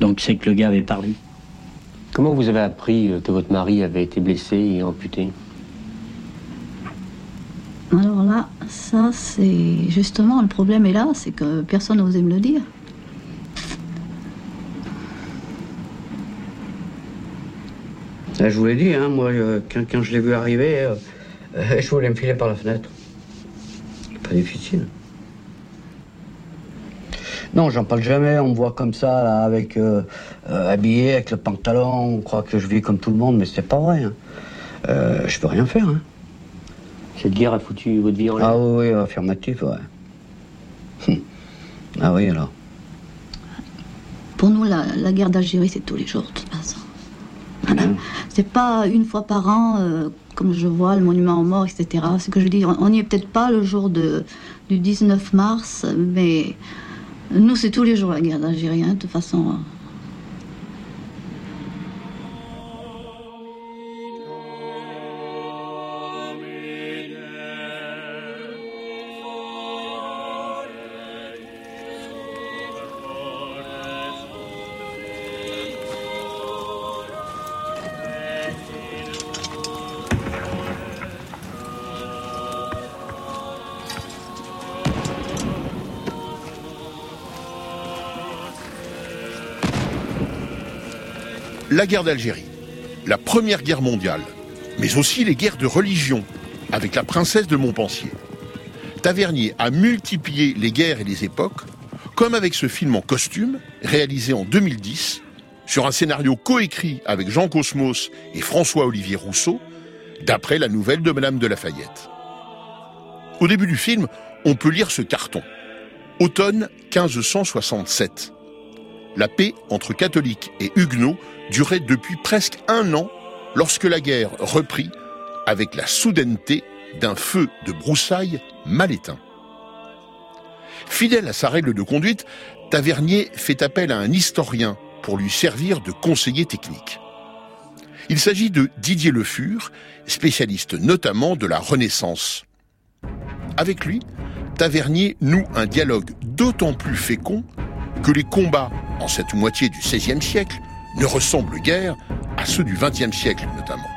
Donc c'est que le gars avait parlé. Comment vous avez appris euh, que votre mari avait été blessé et amputé? Alors là, ça c'est justement le problème est là, c'est que personne n'osait me le dire. je vous l'ai dit, hein, moi, quand, je l'ai vu arriver, je voulais me filer par la fenêtre. Pas difficile. Non, j'en parle jamais. On me voit comme ça, avec euh, euh, habillé, avec le pantalon. On croit que je vis comme tout le monde, mais c'est pas vrai. Hein. Euh, je peux rien faire. Hein. Cette guerre a foutu votre vie en l'air. Ah oui, oui, affirmatif, ouais. Hum. ah oui, alors. Pour nous, la, guerre d'Algérie, c'est tous les jours, de toute façon. C'est pas une fois par an, comme je vois le monument aux morts, etc. Ce que je dis, on n'y est peut-être pas le jour de, du 19 mars, mais nous, c'est tous les jours la guerre d'Algérie, hein, de toute façon. La guerre d'Algérie, la première guerre mondiale, mais aussi les guerres de religion avec la princesse de Montpensier. Tavernier a multiplié les guerres et les époques, comme avec ce film en costume, réalisé en 2010, sur un scénario coécrit avec Jean Cosmos et François-Olivier Rousseau, d'après la nouvelle de Madame de Lafayette. Au début du film, on peut lire ce carton. Automne 1567. La paix entre catholiques et huguenots durait depuis presque un an lorsque la guerre reprit avec la soudaineté d'un feu de broussailles mal éteint. Fidèle à sa règle de conduite, Tavernier fait appel à un historien pour lui servir de conseiller technique. Il s'agit de Didier Le Fur, spécialiste notamment de la Renaissance. Avec lui, Tavernier noue un dialogue d'autant plus fécond que les combats en cette moitié du XVIe siècle ne ressemblent guère à ceux du XXe siècle notamment.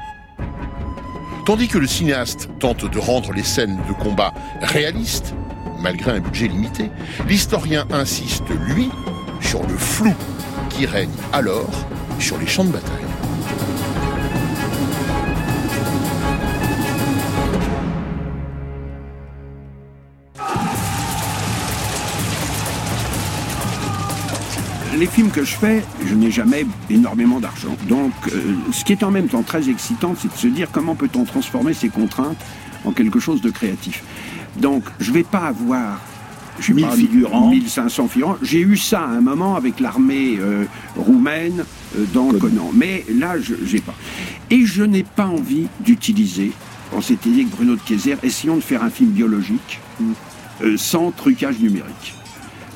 Tandis que le cinéaste tente de rendre les scènes de combat réalistes, malgré un budget limité, l'historien insiste, lui, sur le flou qui règne alors sur les champs de bataille. Les films que je fais, je n'ai jamais énormément d'argent. Donc, euh, ce qui est en même temps très excitant, c'est de se dire comment peut-on transformer ces contraintes en quelque chose de créatif. Donc, je ne vais pas avoir 1000 figurants. 1500 figurants. J'ai eu ça à un moment avec l'armée euh, roumaine euh, dans Conan. Mais là, je n'ai pas. Et je n'ai pas envie d'utiliser, on s'était dit avec Bruno de Kayser, essayons de faire un film biologique sans trucage numérique.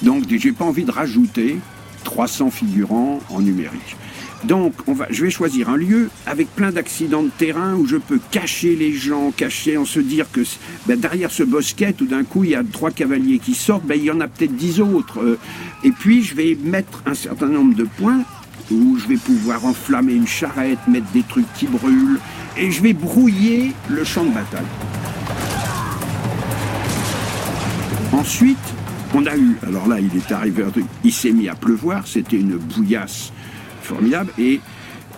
Donc, j'ai pas envie de rajouter 300 figurants en numérique. Donc, je vais choisir un lieu avec plein d'accidents de terrain où je peux cacher les gens, cacher, en se dire que ben, derrière ce bosquet, tout d'un coup, il y a trois cavaliers qui sortent, ben, il y en a peut-être dix autres. Euh. et puis, je vais mettre un certain nombre de points où je vais pouvoir enflammer une charrette, mettre des trucs qui brûlent, et je vais brouiller le champ de bataille. Ensuite, on a eu, alors là, il est arrivé il s'est mis à pleuvoir, c'était une bouillasse formidable, et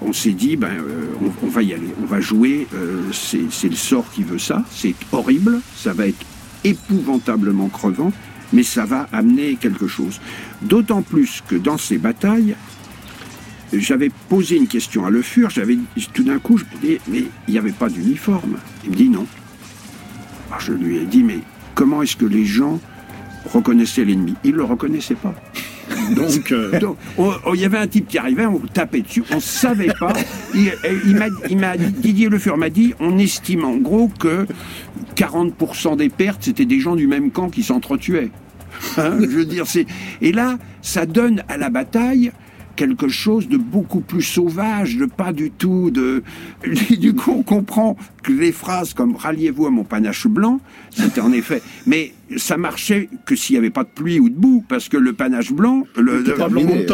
on s'est dit, ben, euh, on, va y aller, on va jouer, euh, c'est le sort qui veut ça, c'est horrible, ça va être épouvantablement crevant, mais ça va amener quelque chose. D'autant plus que dans ces batailles, j'avais posé une question à Le Fur, j'avais tout d'un coup, je me dis, mais il n'y avait pas d'uniforme. Il me dit non. Alors je lui ai dit, mais comment est-ce que les gens reconnaissait l'ennemi. Il ne le reconnaissait pas. Donc, euh, il y avait un type qui arrivait, on tapait dessus, on ne savait pas. Il, il m'a Didier Le Fur m'a dit, on estime en gros que 40% des pertes, c'était des gens du même camp qui s'entretuaient. Hein, je veux dire, c'est et là, ça donne à la bataille quelque chose de beaucoup plus sauvage, de pas du tout de. Du coup, on comprend que les phrases comme ralliez-vous à mon panache blanc, c'était en effet. Mais ça marchait que s'il n'y avait pas de pluie ou de boue, parce que le panache blanc, le,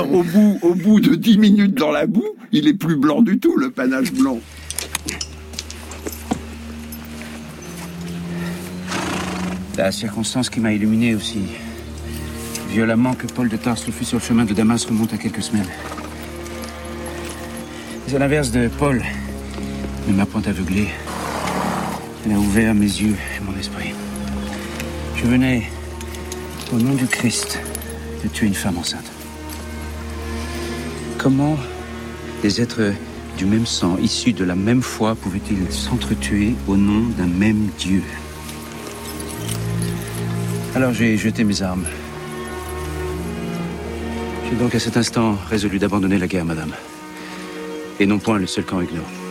au, bout, au bout de 10 minutes dans la boue, il est plus blanc du tout, le panache blanc. La circonstance qui m'a illuminé aussi violemment que Paul de Tarse le fut sur le chemin de Damas remonte à quelques semaines. Mais à l'inverse de Paul, ne m'a point aveuglé. Elle a ouvert mes yeux et mon esprit. Je venais, au nom du Christ, de tuer une femme enceinte. Comment des êtres du même sang, issus de la même foi, pouvaient-ils s'entretuer au nom d'un même Dieu? Alors j'ai jeté mes armes j'ai donc à cet instant résolu d'abandonner la guerre, madame. Et non point le seul camp huguenot.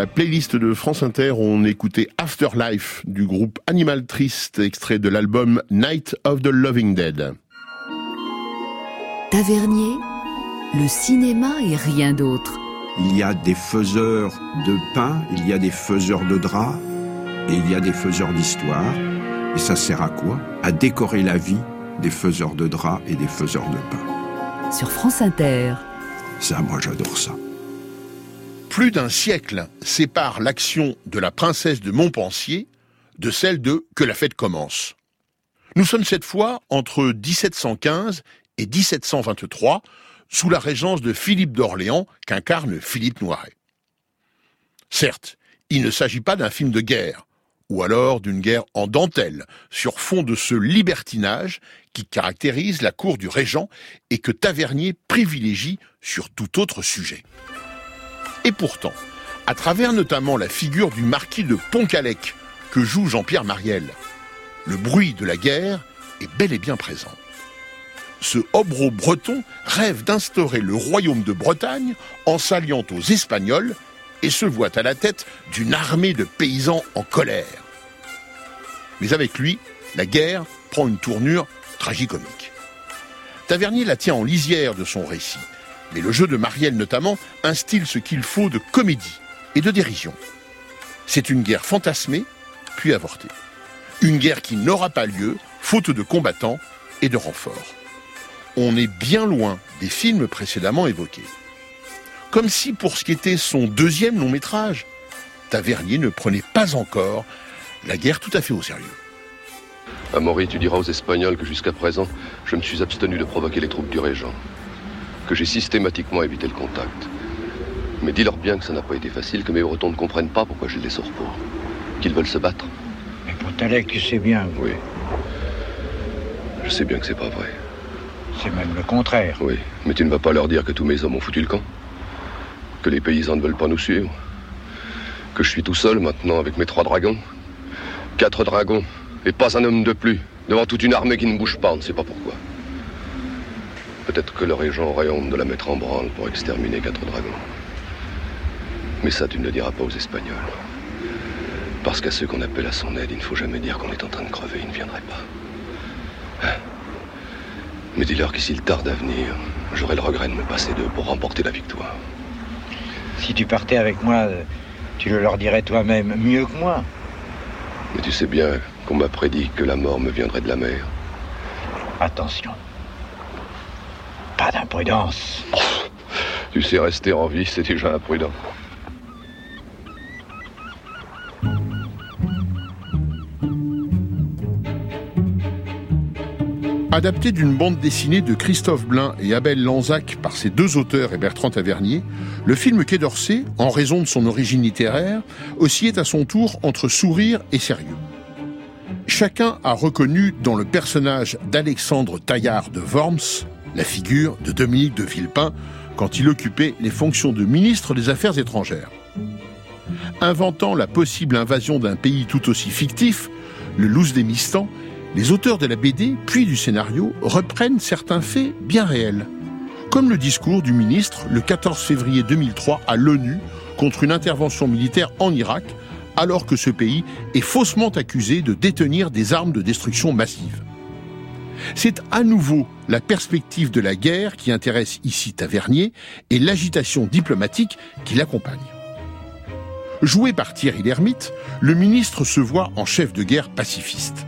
La playlist de France Inter, on écoutait Afterlife du groupe Animal Triste, extrait de l'album Night of the Loving Dead. Tavernier, le cinéma et rien d'autre. Il y a des faiseurs de pain, il y a des faiseurs de draps, et il y a des faiseurs d'histoire. Et ça sert à quoi? À décorer la vie des faiseurs de draps et des faiseurs de pain. Sur France Inter. Ça, moi j'adore ça. Plus d'un siècle sépare l'action de la princesse de Montpensier de celle de Que la fête commence. Nous sommes cette fois entre 1715 et 1723, sous la régence de Philippe d'Orléans qu'incarne Philippe Noiret. Certes, il ne s'agit pas d'un film de guerre, ou alors d'une guerre en dentelle, sur fond de ce libertinage qui caractérise la cour du régent et que Tavernier privilégie sur tout autre sujet. Et pourtant, à travers notamment la figure du marquis de Pontcallec que joue Jean-Pierre Mariel, le bruit de la guerre est bel et bien présent. Ce hobro breton rêve d'instaurer le royaume de Bretagne en s'alliant aux Espagnols et se voit à la tête d'une armée de paysans en colère. Mais avec lui, la guerre prend une tournure tragicomique. Tavernier la tient en lisière de son récit, mais le jeu de Marielle notamment instille ce qu'il faut de comédie et de dérision. C'est une guerre fantasmée, puis avortée. Une guerre qui n'aura pas lieu, faute de combattants et de renforts. On est bien loin des films précédemment évoqués. Comme si pour ce qui était son deuxième long métrage, Tavernier ne prenait pas encore la guerre tout à fait au sérieux. Amaury, tu diras aux Espagnols que jusqu'à présent, je me suis abstenu de provoquer les troupes du régent. Que j'ai systématiquement évité le contact. Mais dis-leur bien que ça n'a pas été facile, que mes Bretons ne comprennent pas pourquoi je les sors pas. Qu'ils veulent se battre. Mais Pontalec, tu sais bien. Oui. Je sais bien que c'est pas vrai. C'est même le contraire. Oui, mais tu ne vas pas leur dire que tous mes hommes ont foutu le camp Que les paysans ne veulent pas nous suivre Que je suis tout seul maintenant avec mes trois dragons Quatre dragons, et pas un homme de plus, devant toute une armée qui ne bouge pas, on ne sait pas pourquoi. Peut-être que le régent aurait honte de la mettre en branle pour exterminer quatre dragons. Mais ça, tu ne le diras pas aux Espagnols. Parce qu'à ceux qu'on appelle à son aide, il ne faut jamais dire qu'on est en train de crever, ils ne viendraient pas. Hein? Mais dis-leur que s'ils tardent à venir, j'aurai le regret de me passer d'eux pour remporter la victoire. Si tu partais avec moi, tu le leur dirais toi-même mieux que moi. Mais tu sais bien qu'on m'a prédit que la mort me viendrait de la mer. Attention. Pas d'imprudence. Tu sais, rester en vie, c'est déjà imprudent. Adapté d'une bande dessinée de Christophe Blain et Abel Lanzac par ses deux auteurs et Bertrand Tavernier, le film Quai d'Orsay, en raison de son origine littéraire, oscillait à son tour entre sourire et sérieux. Chacun a reconnu dans le personnage d'Alexandre Taillard de Worms la figure de Dominique de Villepin quand il occupait les fonctions de ministre des Affaires étrangères. Inventant la possible invasion d'un pays tout aussi fictif, le Mistans, les auteurs de la BD puis du scénario reprennent certains faits bien réels, comme le discours du ministre le 14 février 2003 à l'ONU contre une intervention militaire en Irak, alors que ce pays est faussement accusé de détenir des armes de destruction massive. C'est à nouveau la perspective de la guerre qui intéresse ici Tavernier et l'agitation diplomatique qui l'accompagne. Joué par Thierry Lhermitte, le ministre se voit en chef de guerre pacifiste.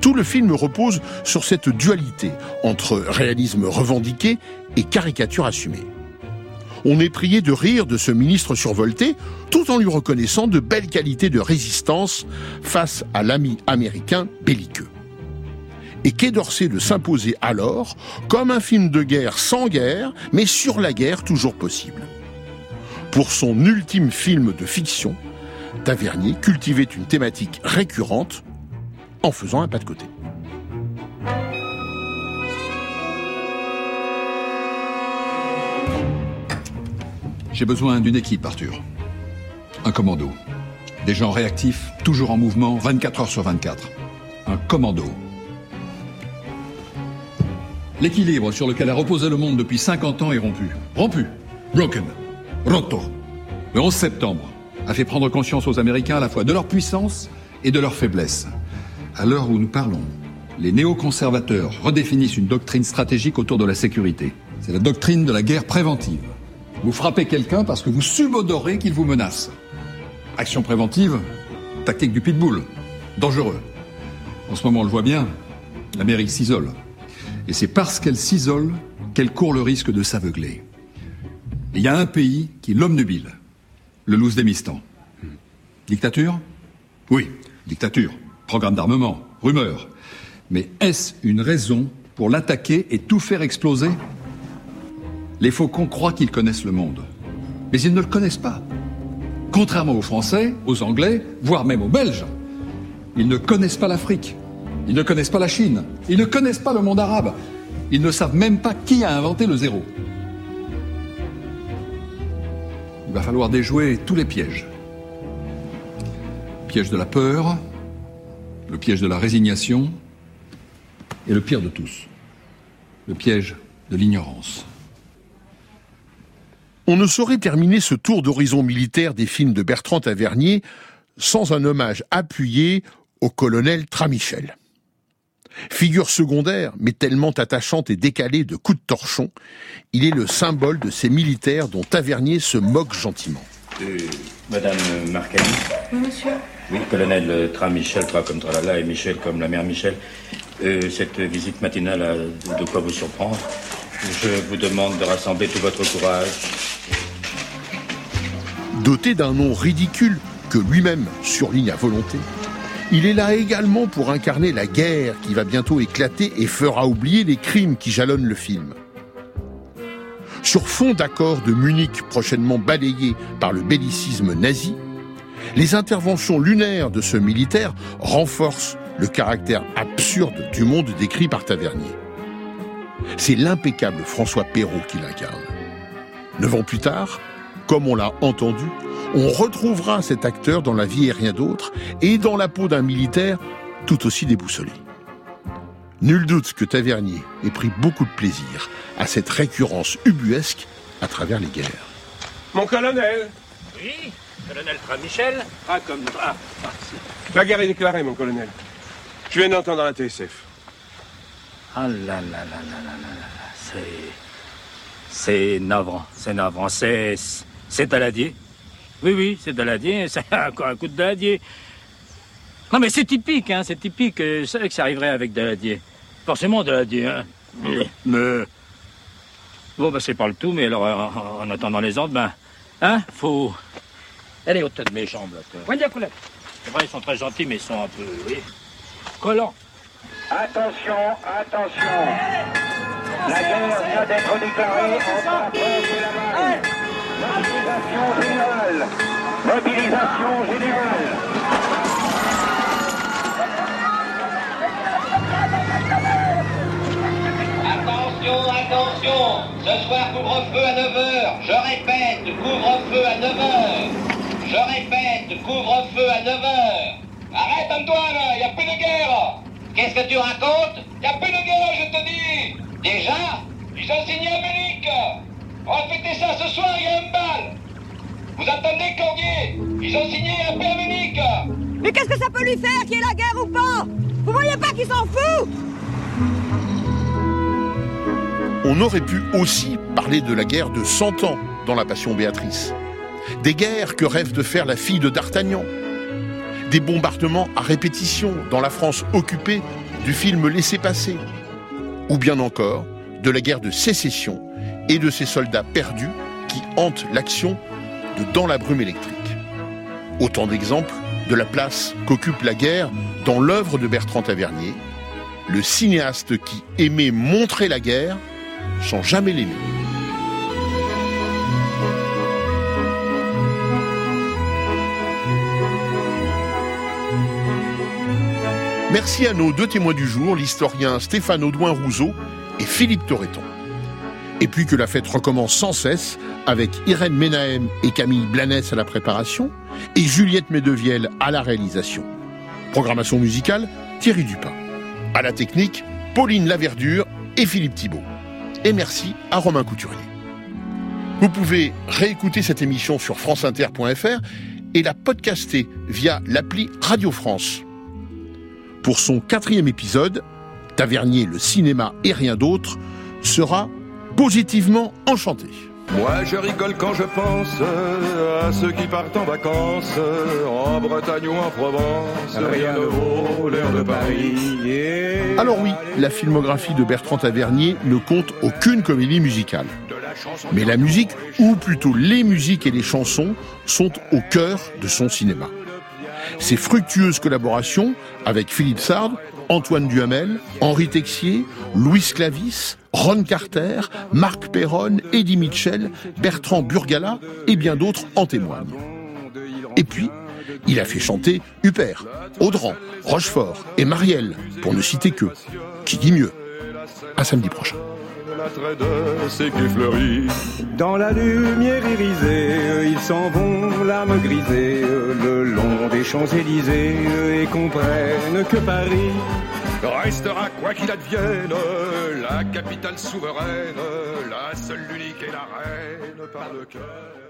Tout le film repose sur cette dualité entre réalisme revendiqué et caricature assumée. On est prié de rire de ce ministre survolté tout en lui reconnaissant de belles qualités de résistance face à l'ami américain belliqueux. Et Quai d'Orsay de s'imposer alors comme un film de guerre sans guerre, mais sur la guerre toujours possible. Pour son ultime film de fiction, Tavernier cultivait une thématique récurrente en faisant un pas de côté. J'ai besoin d'une équipe, Arthur. Un commando. Des gens réactifs, toujours en mouvement, 24 heures sur 24. Un commando. L'équilibre sur lequel a reposé le monde depuis 50 ans est rompu. Rompu. Broken. Roto. Le 11 septembre, a fait prendre conscience aux Américains à la fois de leur puissance et de leur faiblesse. À l'heure où nous parlons, les néoconservateurs redéfinissent une doctrine stratégique autour de la sécurité. C'est la doctrine de la guerre préventive. Vous frappez quelqu'un parce que vous subodorez qu'il vous menace. Action préventive, tactique du pitbull, dangereux. En ce moment, on le voit bien, l'Amérique s'isole. Et c'est parce qu'elle s'isole qu'elle court le risque de s'aveugler. Il y a un pays qui l'obnubile, le Louzdemistan. Dictature? Oui, dictature. Programme d'armement, rumeur. Mais est-ce une raison pour l'attaquer et tout faire exploser? Les faucons croient qu'ils connaissent le monde. Mais ils ne le connaissent pas. Contrairement aux Français, aux Anglais, voire même aux Belges, ils ne connaissent pas l'Afrique. Ils ne connaissent pas la Chine. Ils ne connaissent pas le monde arabe. Ils ne savent même pas qui a inventé le zéro. Il va falloir déjouer tous les pièges. Le piège de la peur, le piège de la résignation et le pire de tous, le piège de l'ignorance. On ne saurait terminer ce tour d'horizon militaire des films de Bertrand Tavernier sans un hommage appuyé au colonel Tramichel. Figure secondaire, mais tellement attachante et décalée de coups de torchon, il est le symbole de ces militaires dont Tavernier se moque gentiment. Euh, Madame Marcani Oui, monsieur. Oui, colonel Tra Michel, Tra comme Tralala et Michel comme la mère Michel. Euh, cette visite matinale a de quoi vous surprendre. Je vous demande de rassembler tout votre courage. Doté d'un nom ridicule que lui-même surligne à volonté, il est là également pour incarner la guerre qui va bientôt éclater et fera oublier les crimes qui jalonnent le film. Sur fond d'accord de Munich prochainement balayé par le bellicisme nazi, les interventions lunaires de ce militaire renforcent le caractère absurde du monde décrit par Tavernier. C'est l'impeccable François Perrault qui l'incarne. Neuf ans plus tard, comme on l'a entendu, on retrouvera cet acteur dans La vie et rien d'autre et dans la peau d'un militaire tout aussi déboussolé. Nul doute que Tavernier ait pris beaucoup de plaisir à cette récurrence ubuesque à travers les guerres. Mon colonel Oui, colonel Michel Ah, comme... Ah, la guerre est déclarée, mon colonel. Je viens d'entendre la TSF. Ah là là là là là là là, c'est... C'est navrant, c'est navrant, c'est... C'est Daladier. Oui, oui, c'est Daladier, c'est encore un coup de Daladier. Non mais c'est typique, hein, c'est typique, je savais que ça arriverait avec Daladier. Forcément Daladier, hein. Mais... Bon, bah c'est pas le tout, mais alors, en, en attendant les ordres, ben... Hein, faut... Elle est au tête de mes jambes, là. C'est vrai, ils sont très gentils, mais ils sont un peu... Oui, collants. Attention, attention. La guerre vient d'être déclarée entre la France et l'Allemagne. Mobilisation générale. Mobilisation générale. Attention, attention Ce soir, couvre-feu à 9h. Je répète, couvre-feu à 9h. Je répète, couvre-feu à 9h. Arrête, Antoine, il a plus de guerre Qu'est-ce que tu racontes? Y a plus de guerre, je te dis Déjà Ils ont signé à Munich On va fêter ça ce soir, il y a un bal Vous attendez, Cordier Ils ont signé à Munich Mais qu'est-ce que ça peut lui faire qu'il y ait la guerre ou pas? Vous voyez pas qu'il s'en fout? On aurait pu aussi parler de la guerre de 100 ans dans La Passion Béatrice. Des guerres que rêve de faire la fille de D'Artagnan. Des bombardements à répétition dans la France occupée du film Laissez passer. Ou bien encore de la guerre de sécession et de ces soldats perdus qui hantent l'action de Dans la brume électrique. Autant d'exemples de la place qu'occupe la guerre dans l'œuvre de Bertrand Tavernier, le cinéaste qui aimait montrer la guerre sans jamais l'aimer. Merci à nos deux témoins du jour, l'historien Stéphane Audouin-Rousseau et Philippe Torreton. Et puis que la fête recommence sans cesse avec Irène Ménahem et Camille Blanès à la préparation et Juliette Medevielle à la réalisation. Programmation musicale, Thierry Dupin. À la technique, Pauline Laverdure et Philippe Thibault. Et merci à Romain Couturier. Vous pouvez réécouter cette émission sur franceinter.fr et la podcaster via l'appli Radio France. Pour son quatrième épisode, Tavernier, le cinéma et rien d'autre, sera positivement enchanté. Moi je rigole quand je pense à ceux qui partent en vacances en Bretagne ou en Provence. Rien ne vaut l'air de Paris. Alors oui, la filmographie de Bertrand Tavernier ne compte aucune comédie musicale. Mais la musique, ou plutôt les musiques et les chansons, sont au cœur de son cinéma. Ses fructueuses collaborations avec Philippe Sard, Antoine Duhamel, Henri Texier, Louis Clavis, Ron Carter, Marc Perron, Eddie Mitchell, Bertrand Burgala et bien d'autres en témoignent. Et puis, il a fait chanter Huppert, Audran, Rochefort et Marielle, pour ne citer que. Qui dit mieux? À samedi prochain. Dans la lumière irisée, ils s'en vont, l'âme grisée, le long des Champs-Élysées, et comprennent que Paris restera quoi qu'il advienne, la capitale souveraine, la seule, l'unique et la reine, par le cœur.